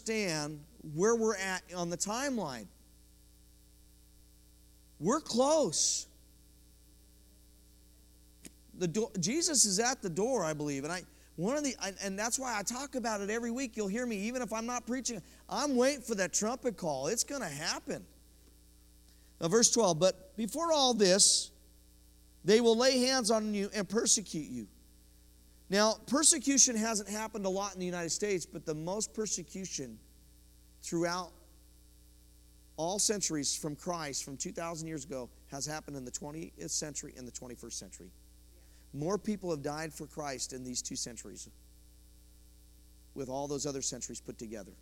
understand where we're at on the timeline. We're close. The Jesus is at the door, I believe, and I one of the and that's why I talk about it every week. You'll hear me even if I'm not preaching. I'm waiting for that trumpet call. It's going to happen. Now, verse 12, but before all this, they will lay hands on you and persecute you. Now, persecution hasn't happened a lot in the United States, but the most persecution throughout all centuries from Christ, from 2,000 years ago, has happened in the 20th century and the 21st century. More people have died for Christ in these two centuries with all those other centuries put together.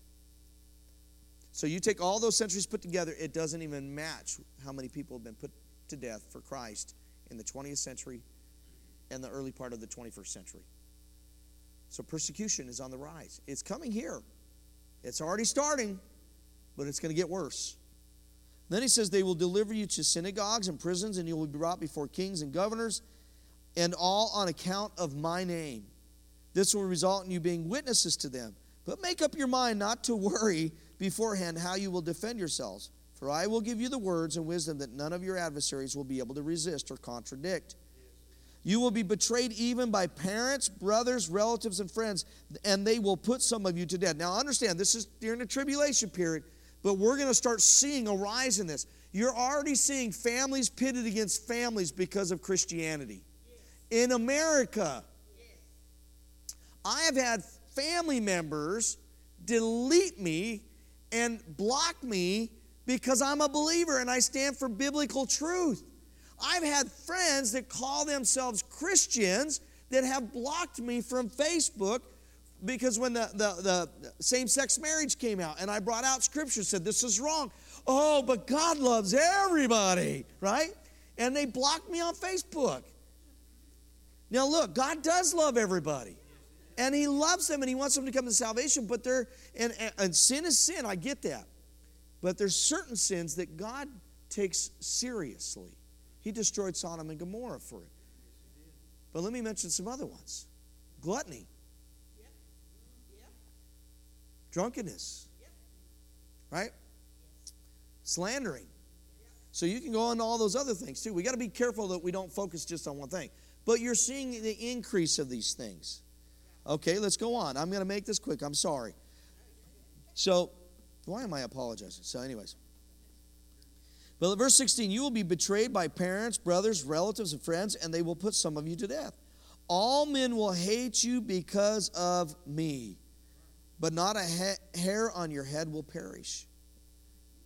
So you take all those centuries put together, it doesn't even match how many people have been put to death for Christ in the 20th century and the early part of the 21st century. So persecution is on the rise. It's coming here. It's already starting, but it's going to get worse. Then he says, They will deliver you to synagogues and prisons, and you will be brought before kings and governors, and all on account of my name. This will result in you being witnesses to them. But make up your mind not to worry beforehand how you will defend yourselves. For I will give you the words and wisdom that none of your adversaries will be able to resist or contradict. You will be betrayed even by parents, brothers, relatives, and friends, and they will put some of you to death. Now, understand, this is during the tribulation period, but we're going to start seeing a rise in this. You're already seeing families pitted against families because of Christianity. In America, I have had family members delete me and block me because I'm a believer and I stand for biblical truth. I've had friends that call themselves Christians that have blocked me from Facebook because when the, the, the same sex marriage came out and I brought out scripture, said this is wrong. Oh, but God loves everybody, right? And they blocked me on Facebook. Now, look, God does love everybody. And He loves them and He wants them to come to salvation, but they're, and, and, and sin is sin, I get that. But there's certain sins that God takes seriously. He destroyed Sodom and Gomorrah for it. But let me mention some other ones gluttony, drunkenness, right? Slandering. So you can go on to all those other things too. We got to be careful that we don't focus just on one thing. But you're seeing the increase of these things. Okay, let's go on. I'm going to make this quick. I'm sorry. So, why am I apologizing? So, anyways. But verse 16, you will be betrayed by parents, brothers, relatives, and friends, and they will put some of you to death. All men will hate you because of me, but not a ha- hair on your head will perish.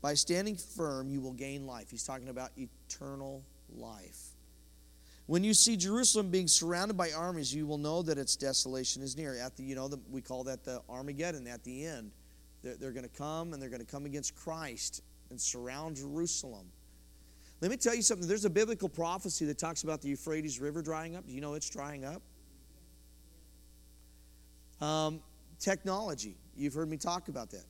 By standing firm, you will gain life. He's talking about eternal life. When you see Jerusalem being surrounded by armies, you will know that its desolation is near. At the, you know, the, we call that the Armageddon at the end. They're, they're going to come and they're going to come against Christ and surround Jerusalem. Let me tell you something. There's a biblical prophecy that talks about the Euphrates River drying up. Do you know it's drying up? Um, technology. You've heard me talk about that.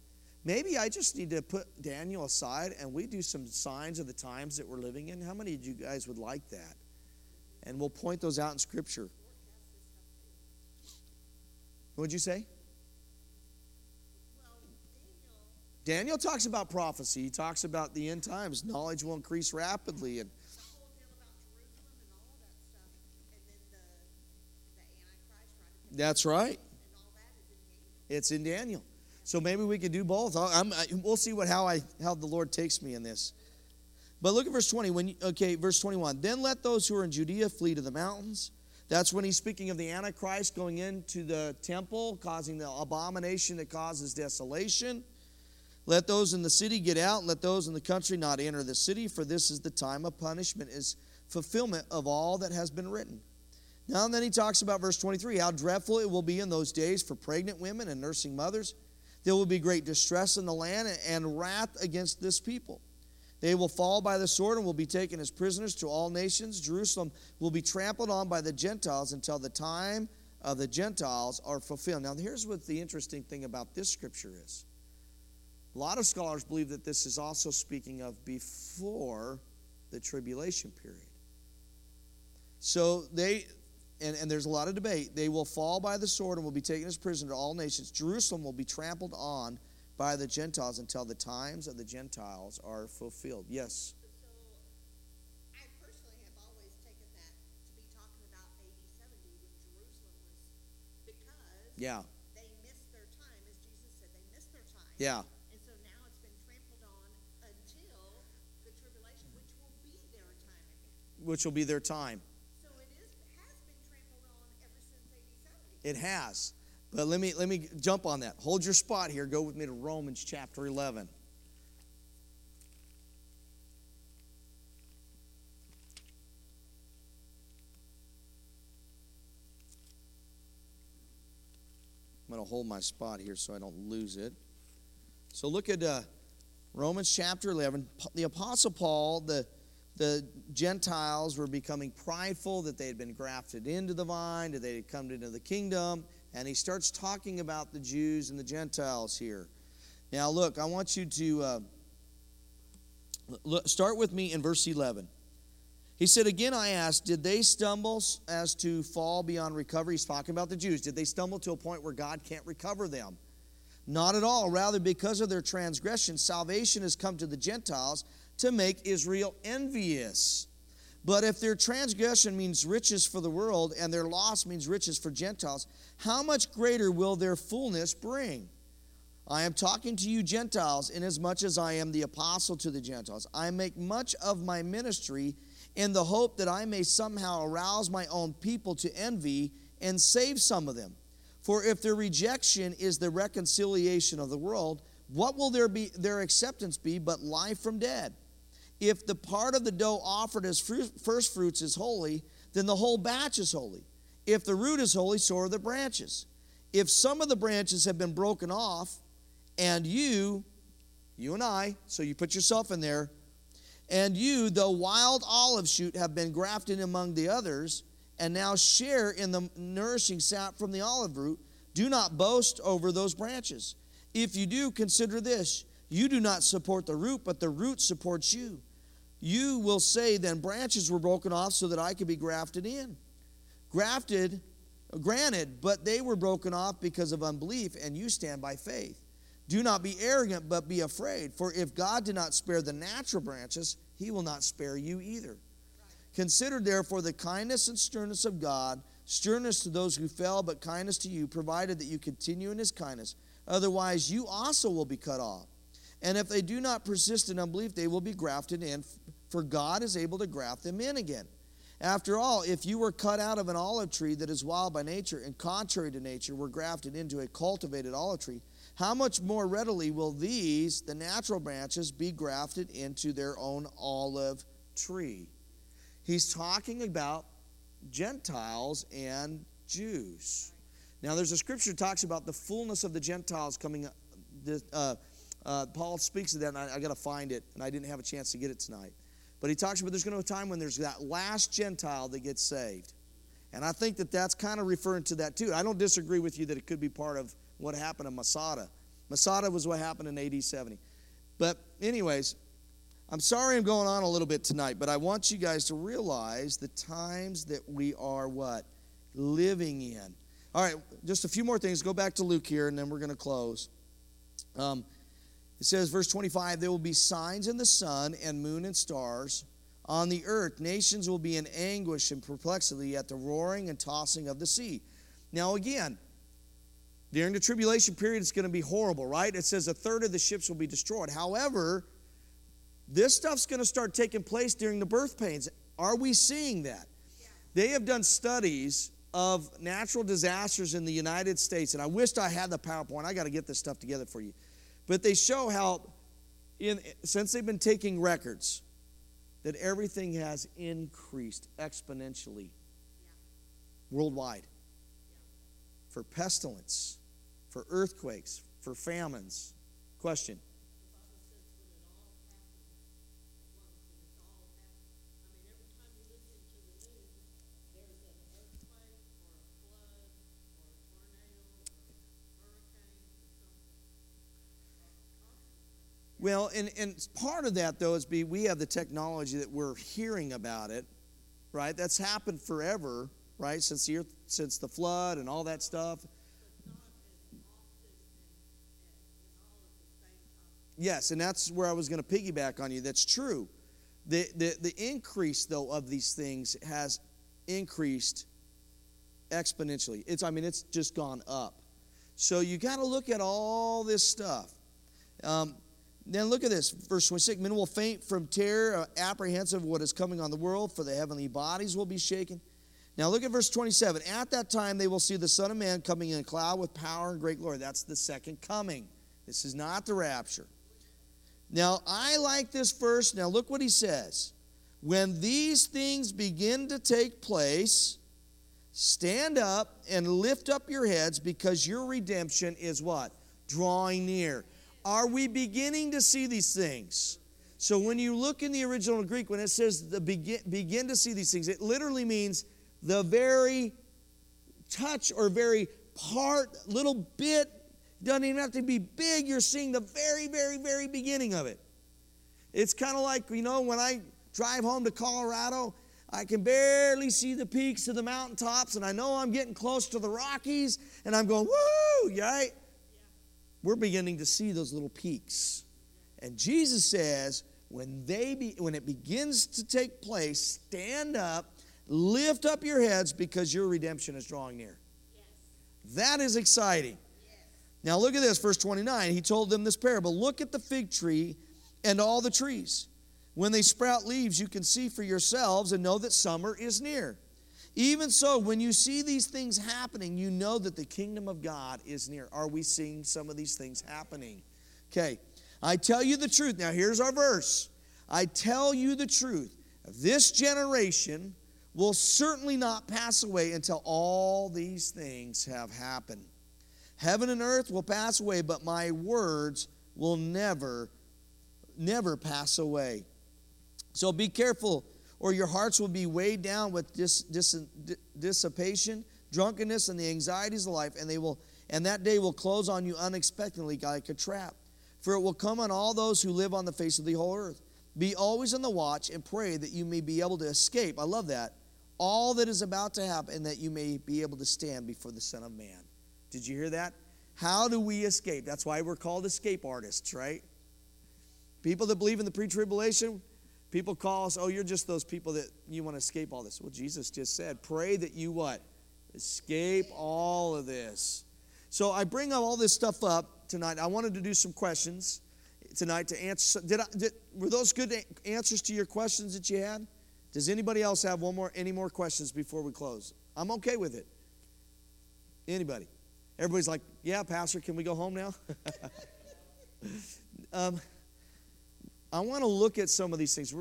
Maybe I just need to put Daniel aside and we do some signs of the times that we're living in. How many of you guys would like that? And we'll point those out in Scripture. What'd you say? Daniel talks about prophecy. He talks about the end times. Knowledge will increase rapidly. And that's right. It's in Daniel. So maybe we could do both. I'm, I, we'll see what how I how the Lord takes me in this. But look at verse 20. When okay, verse 21. Then let those who are in Judea flee to the mountains. That's when he's speaking of the Antichrist going into the temple, causing the abomination that causes desolation. Let those in the city get out, and let those in the country not enter the city, for this is the time of punishment, is fulfillment of all that has been written. Now and then he talks about verse 23 how dreadful it will be in those days for pregnant women and nursing mothers. There will be great distress in the land and wrath against this people. They will fall by the sword and will be taken as prisoners to all nations. Jerusalem will be trampled on by the Gentiles until the time of the Gentiles are fulfilled. Now, here's what the interesting thing about this scripture is a lot of scholars believe that this is also speaking of before the tribulation period. So they, and, and there's a lot of debate, they will fall by the sword and will be taken as prisoner to all nations. Jerusalem will be trampled on by the Gentiles until the times of the Gentiles are fulfilled. Yes. So I personally Which will be their time. So it is has been trampled on ever since 70. It has. But let me let me jump on that. Hold your spot here. Go with me to Romans chapter 11. I'm going to hold my spot here so I don't lose it. So look at uh, Romans chapter 11. The Apostle Paul, the, the Gentiles were becoming prideful that they had been grafted into the vine, that they had come into the kingdom. And he starts talking about the Jews and the Gentiles here. Now, look, I want you to uh, look, start with me in verse 11. He said, Again, I asked, did they stumble as to fall beyond recovery? He's talking about the Jews. Did they stumble to a point where God can't recover them? Not at all. Rather, because of their transgression, salvation has come to the Gentiles to make Israel envious. But if their transgression means riches for the world and their loss means riches for Gentiles, how much greater will their fullness bring? I am talking to you, Gentiles, inasmuch as I am the apostle to the Gentiles. I make much of my ministry in the hope that I may somehow arouse my own people to envy and save some of them. For if their rejection is the reconciliation of the world, what will their, be, their acceptance be but life from dead? If the part of the dough offered as fruit, first fruits is holy, then the whole batch is holy. If the root is holy, so are the branches. If some of the branches have been broken off, and you, you and I, so you put yourself in there, and you, the wild olive shoot, have been grafted among the others, and now share in the nourishing sap from the olive root, do not boast over those branches. If you do, consider this you do not support the root, but the root supports you. You will say, then branches were broken off so that I could be grafted in. Grafted, granted, but they were broken off because of unbelief, and you stand by faith. Do not be arrogant, but be afraid. For if God did not spare the natural branches, he will not spare you either. Consider therefore the kindness and sternness of God, sternness to those who fell, but kindness to you, provided that you continue in his kindness. Otherwise, you also will be cut off. And if they do not persist in unbelief, they will be grafted in, for God is able to graft them in again. After all, if you were cut out of an olive tree that is wild by nature and contrary to nature were grafted into a cultivated olive tree, how much more readily will these, the natural branches, be grafted into their own olive tree? He's talking about Gentiles and Jews. Now, there's a scripture talks about the fullness of the Gentiles coming. Uh, uh, Paul speaks of that, and I, I got to find it, and I didn't have a chance to get it tonight. But he talks about there's going to be a time when there's that last Gentile that gets saved. And I think that that's kind of referring to that too. I don't disagree with you that it could be part of what happened in Masada. Masada was what happened in AD 70. But, anyways, I'm sorry I'm going on a little bit tonight, but I want you guys to realize the times that we are what? Living in. All right, just a few more things. Go back to Luke here, and then we're going to close. Um, it says, verse 25, there will be signs in the sun and moon and stars. On the earth, nations will be in anguish and perplexity at the roaring and tossing of the sea. Now, again, during the tribulation period, it's going to be horrible, right? It says a third of the ships will be destroyed. However, this stuff's going to start taking place during the birth pains. Are we seeing that? Yeah. They have done studies of natural disasters in the United States, and I wished I had the PowerPoint. I got to get this stuff together for you. But they show how, in, since they've been taking records, that everything has increased exponentially worldwide for pestilence, for earthquakes, for famines. Question. Well, and, and part of that, though, is be we have the technology that we're hearing about it, right? That's happened forever, right? Since the earth, since the flood and all that stuff. Yes, and that's where I was going to piggyback on you. That's true. The, the, the increase, though, of these things has increased exponentially. It's, I mean, it's just gone up. So you got to look at all this stuff. Um, then look at this, verse 26 Men will faint from terror, uh, apprehensive of what is coming on the world, for the heavenly bodies will be shaken. Now look at verse 27. At that time they will see the Son of Man coming in a cloud with power and great glory. That's the second coming. This is not the rapture. Now I like this verse. Now look what he says. When these things begin to take place, stand up and lift up your heads because your redemption is what? Drawing near. Are we beginning to see these things? So when you look in the original Greek, when it says the begin, begin to see these things, it literally means the very touch or very part, little bit, doesn't even have to be big. You're seeing the very, very, very beginning of it. It's kind of like, you know, when I drive home to Colorado, I can barely see the peaks of the mountaintops, and I know I'm getting close to the Rockies, and I'm going, woo, right? We're beginning to see those little peaks. And Jesus says, when they be, when it begins to take place, stand up, lift up your heads because your redemption is drawing near. Yes. That is exciting. Yes. Now look at this, verse 29. He told them this parable. Look at the fig tree and all the trees. When they sprout leaves, you can see for yourselves and know that summer is near. Even so, when you see these things happening, you know that the kingdom of God is near. Are we seeing some of these things happening? Okay, I tell you the truth. Now, here's our verse. I tell you the truth. This generation will certainly not pass away until all these things have happened. Heaven and earth will pass away, but my words will never, never pass away. So be careful or your hearts will be weighed down with dis, dis, dissipation, drunkenness, and the anxieties of life, and they will and that day will close on you unexpectedly like a trap. For it will come on all those who live on the face of the whole earth. Be always on the watch and pray that you may be able to escape. I love that. All that is about to happen, that you may be able to stand before the Son of Man. Did you hear that? How do we escape? That's why we're called escape artists, right? People that believe in the pre tribulation, People call us, oh, you're just those people that you want to escape all this. Well, Jesus just said, pray that you what? Escape all of this. So I bring all this stuff up tonight. I wanted to do some questions tonight to answer. Did I, did, were those good answers to your questions that you had? Does anybody else have one more, any more questions before we close? I'm okay with it. Anybody? Everybody's like, yeah, Pastor, can we go home now? um, I want to look at some of these things.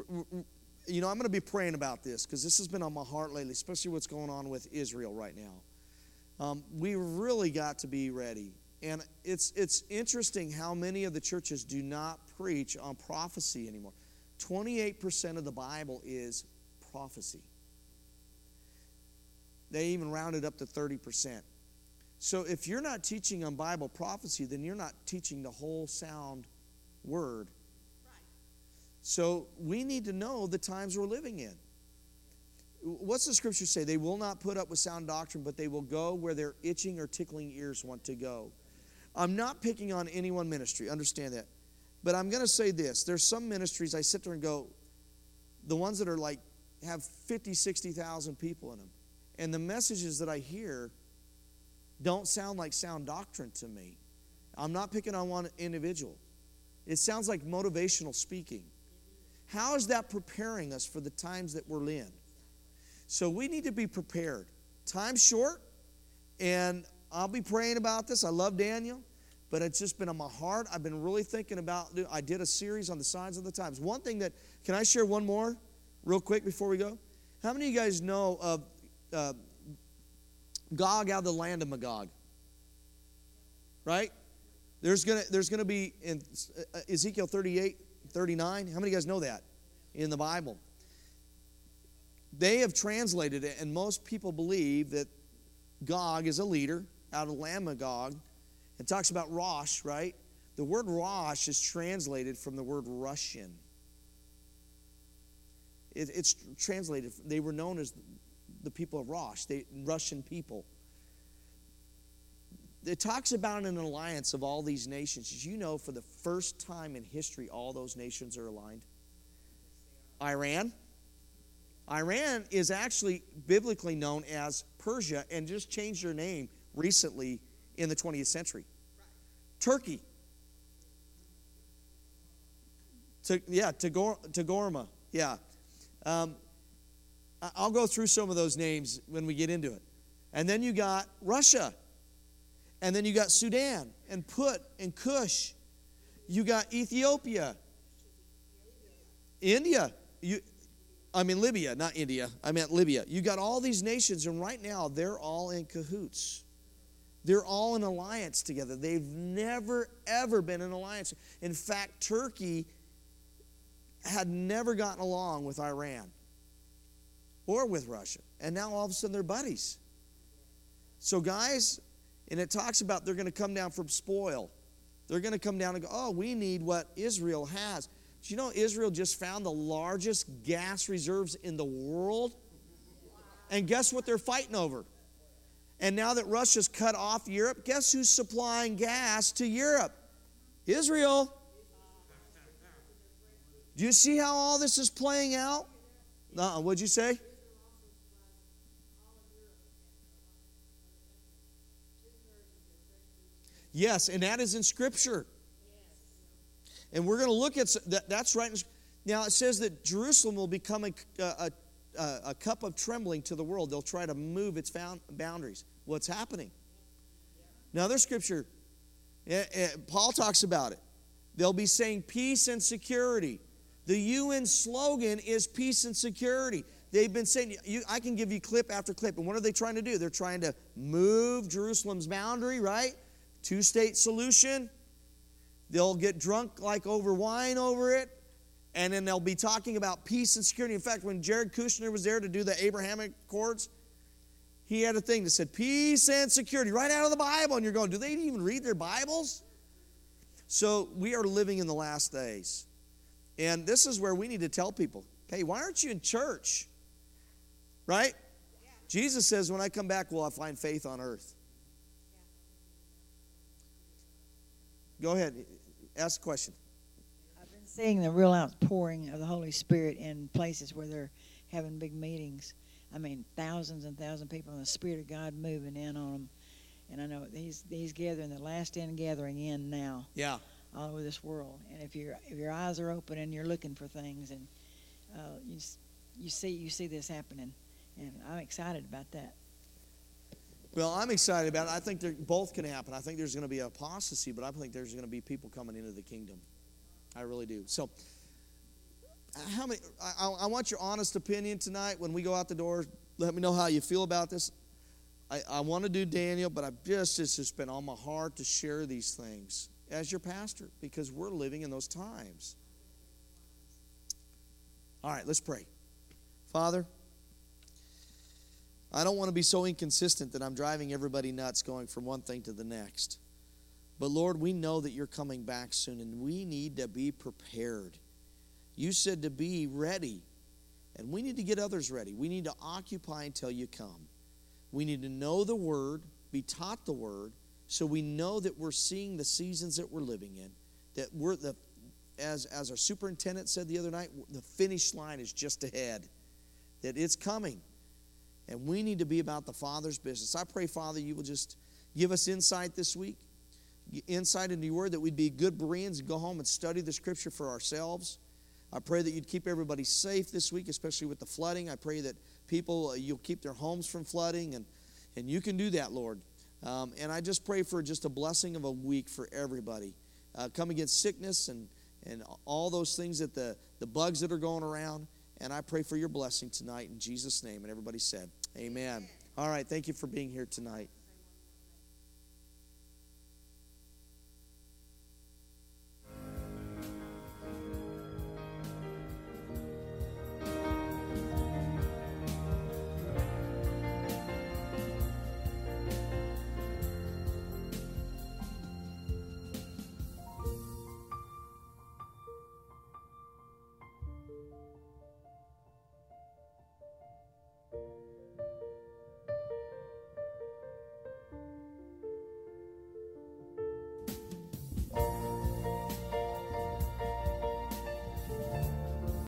You know, I'm going to be praying about this because this has been on my heart lately, especially what's going on with Israel right now. Um, we really got to be ready. And it's, it's interesting how many of the churches do not preach on prophecy anymore. 28% of the Bible is prophecy. They even rounded up to 30%. So if you're not teaching on Bible prophecy, then you're not teaching the whole sound word so we need to know the times we're living in. What's the scripture say? They will not put up with sound doctrine, but they will go where their itching or tickling ears want to go. I'm not picking on any one ministry, understand that. But I'm going to say this there's some ministries I sit there and go, the ones that are like have 50, 60,000 people in them. And the messages that I hear don't sound like sound doctrine to me. I'm not picking on one individual. It sounds like motivational speaking. How is that preparing us for the times that we're in? So we need to be prepared. Time's short, and I'll be praying about this. I love Daniel, but it's just been on my heart. I've been really thinking about. I did a series on the signs of the times. One thing that can I share one more, real quick before we go? How many of you guys know of uh, Gog out of the land of Magog? Right? There's gonna there's gonna be in uh, Ezekiel 38 39. How many of you guys know that in the Bible? They have translated it, and most people believe that Gog is a leader out of Lamagog. It talks about Rosh, right? The word Rosh is translated from the word Russian. It, it's translated, they were known as the people of Rosh, they, Russian people. It talks about an alliance of all these nations. Did you know for the first time in history, all those nations are aligned? Iran. Iran is actually biblically known as Persia and just changed their name recently in the 20th century. Turkey. To, yeah, Tagor, Tagorma. Yeah. Um, I'll go through some of those names when we get into it. And then you got Russia. And then you got Sudan and Put and Cush. You got Ethiopia. India. You, I mean Libya, not India. I meant Libya. You got all these nations, and right now they're all in cahoots. They're all in alliance together. They've never, ever been in alliance. In fact, Turkey had never gotten along with Iran or with Russia. And now all of a sudden they're buddies. So, guys, and it talks about they're going to come down from spoil. They're going to come down and go, oh, we need what Israel has. Do you know Israel just found the largest gas reserves in the world? And guess what they're fighting over? And now that Russia's cut off Europe, guess who's supplying gas to Europe? Israel. Do you see how all this is playing out? Uh, what'd you say? Yes, and that is in Scripture. And we're going to look at that. That's right. Now it says that Jerusalem will become a, a, a, a cup of trembling to the world. They'll try to move its boundaries. What's happening? Now, there's scripture. Eh, eh, Paul talks about it. They'll be saying peace and security. The UN slogan is peace and security. They've been saying, you, I can give you clip after clip. And what are they trying to do? They're trying to move Jerusalem's boundary, right? Two state solution. They'll get drunk like over wine over it. And then they'll be talking about peace and security. In fact, when Jared Kushner was there to do the Abrahamic Accords, he had a thing that said peace and security right out of the Bible. And you're going, do they even read their Bibles? So we are living in the last days. And this is where we need to tell people hey, why aren't you in church? Right? Yeah. Jesus says, when I come back, will I find faith on earth? Go ahead. Ask a question. I've been seeing the real outpouring of the Holy Spirit in places where they're having big meetings. I mean, thousands and thousands of people, and the Spirit of God moving in on them. And I know he's he's gathering the last end gathering in now. Yeah. All over this world, and if your if your eyes are open and you're looking for things, and uh, you you see you see this happening, and I'm excited about that. Well, I'm excited about it. I think both can happen. I think there's going to be apostasy, but I think there's going to be people coming into the kingdom. I really do. So, how many? I, I, want your honest opinion tonight when we go out the door. Let me know how you feel about this. I, I want to do Daniel, but I've just it's just been on my heart to share these things as your pastor because we're living in those times. All right, let's pray. Father, I don't want to be so inconsistent that I'm driving everybody nuts going from one thing to the next. But Lord, we know that you're coming back soon and we need to be prepared. You said to be ready, and we need to get others ready. We need to occupy until you come. We need to know the Word, be taught the Word, so we know that we're seeing the seasons that we're living in. That we're the, as, as our superintendent said the other night, the finish line is just ahead. That it's coming. And we need to be about the Father's business. I pray, Father, you will just give us insight this week, insight into your word, that we'd be good Bereans and go home and study the scripture for ourselves. I pray that you'd keep everybody safe this week, especially with the flooding. I pray that people, uh, you'll keep their homes from flooding, and, and you can do that, Lord. Um, and I just pray for just a blessing of a week for everybody. Uh, come against sickness and, and all those things that the, the bugs that are going around. And I pray for your blessing tonight in Jesus' name. And everybody said, Amen. All right. Thank you for being here tonight.